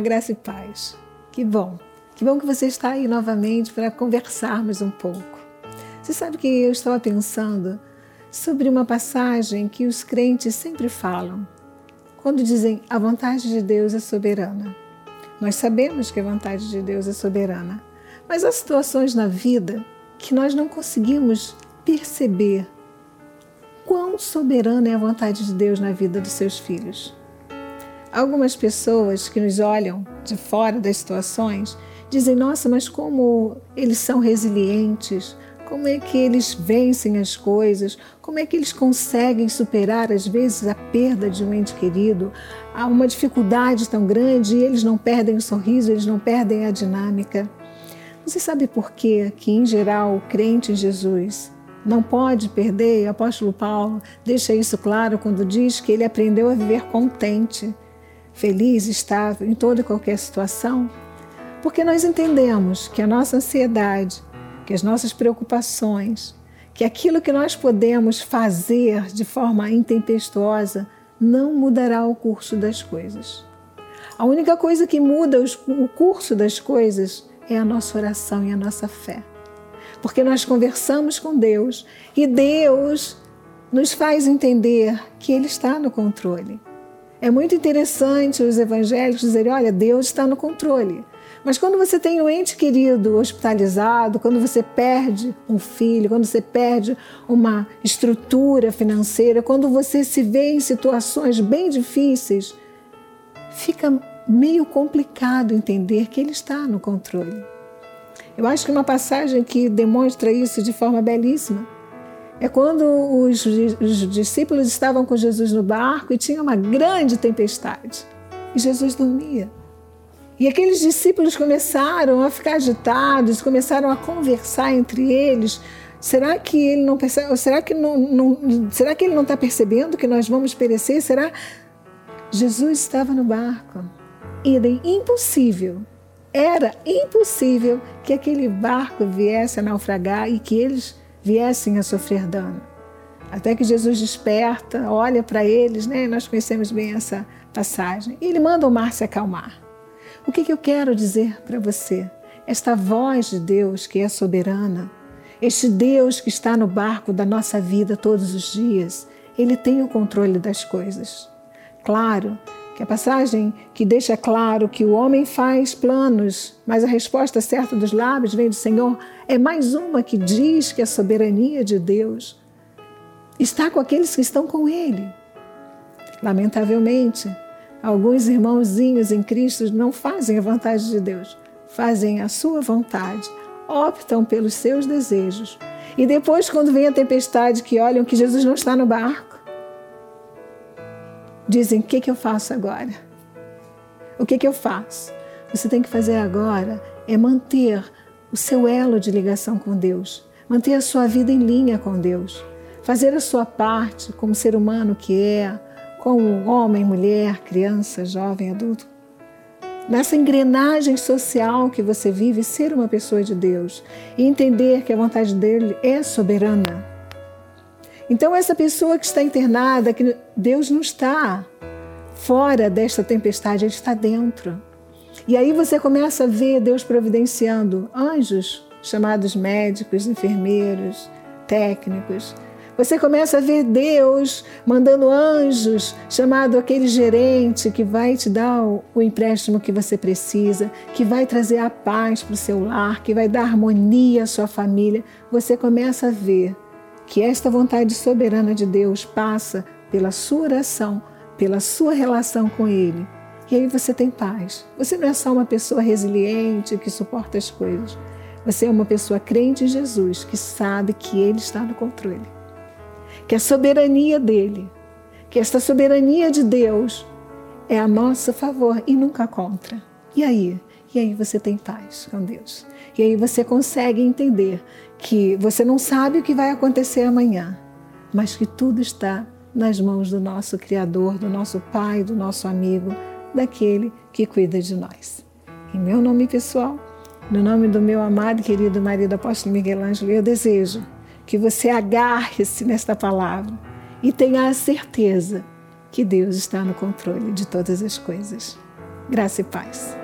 Graça e paz. Que bom. Que bom que você está aí novamente para conversarmos um pouco. Você sabe que eu estava pensando sobre uma passagem que os crentes sempre falam, quando dizem a vontade de Deus é soberana. Nós sabemos que a vontade de Deus é soberana, mas há situações na vida que nós não conseguimos perceber quão soberana é a vontade de Deus na vida dos seus filhos. Algumas pessoas que nos olham de fora das situações dizem: nossa, mas como eles são resilientes, como é que eles vencem as coisas, como é que eles conseguem superar, às vezes, a perda de um ente querido, há uma dificuldade tão grande e eles não perdem o sorriso, eles não perdem a dinâmica. Você sabe por quê que, em geral, o crente em Jesus não pode perder? O apóstolo Paulo deixa isso claro quando diz que ele aprendeu a viver contente feliz, estável em toda e qualquer situação? Porque nós entendemos que a nossa ansiedade, que as nossas preocupações, que aquilo que nós podemos fazer de forma intempestuosa não mudará o curso das coisas. A única coisa que muda o curso das coisas é a nossa oração e a nossa fé. Porque nós conversamos com Deus e Deus nos faz entender que Ele está no controle. É muito interessante os evangélicos dizerem: olha, Deus está no controle. Mas quando você tem um ente querido hospitalizado, quando você perde um filho, quando você perde uma estrutura financeira, quando você se vê em situações bem difíceis, fica meio complicado entender que Ele está no controle. Eu acho que uma passagem que demonstra isso de forma belíssima é quando os, os discípulos estavam com Jesus no barco e tinha uma grande tempestade. E Jesus dormia. E aqueles discípulos começaram a ficar agitados, começaram a conversar entre eles. Será que ele não percebe? Será que não, não será que ele não está percebendo que nós vamos perecer? Será? Jesus estava no barco. E era impossível, era impossível que aquele barco viesse a naufragar e que eles viessem a sofrer dano. Até que Jesus desperta, olha para eles, né? Nós conhecemos bem essa passagem. E ele manda o mar se acalmar. O que, que eu quero dizer para você? Esta voz de Deus que é soberana, este Deus que está no barco da nossa vida todos os dias, ele tem o controle das coisas. Claro que a passagem que deixa claro que o homem faz planos, mas a resposta certa dos lábios vem do Senhor, é mais uma que diz que a soberania de Deus está com aqueles que estão com Ele. Lamentavelmente, alguns irmãozinhos em Cristo não fazem a vontade de Deus, fazem a sua vontade, optam pelos seus desejos. E depois, quando vem a tempestade, que olham que Jesus não está no barco, dizem: O que, que eu faço agora? O que, que eu faço? Você tem que fazer agora é manter o seu elo de ligação com Deus, manter a sua vida em linha com Deus, fazer a sua parte como ser humano que é, como homem, mulher, criança, jovem, adulto. Nessa engrenagem social que você vive, ser uma pessoa de Deus e entender que a vontade dele é soberana então, essa pessoa que está internada, que Deus não está fora desta tempestade, Ele está dentro. E aí você começa a ver Deus providenciando anjos, chamados médicos, enfermeiros, técnicos. Você começa a ver Deus mandando anjos, chamado aquele gerente que vai te dar o empréstimo que você precisa, que vai trazer a paz para o seu lar, que vai dar harmonia à sua família. Você começa a ver que esta vontade soberana de Deus passa pela sua oração, pela sua relação com Ele. E aí você tem paz. Você não é só uma pessoa resiliente que suporta as coisas. Você é uma pessoa crente em Jesus que sabe que Ele está no controle. Que a soberania dele, que esta soberania de Deus é a nosso favor e nunca contra. E aí? E aí você tem paz com Deus. E aí você consegue entender que você não sabe o que vai acontecer amanhã, mas que tudo está nas mãos do nosso Criador, do nosso Pai, do nosso amigo, daquele que cuida de nós. Em meu nome pessoal, no nome do meu amado e querido marido apóstolo Miguel Ângelo, eu desejo que você agarre-se nesta palavra e tenha a certeza que Deus está no controle de todas as coisas. Graça e paz.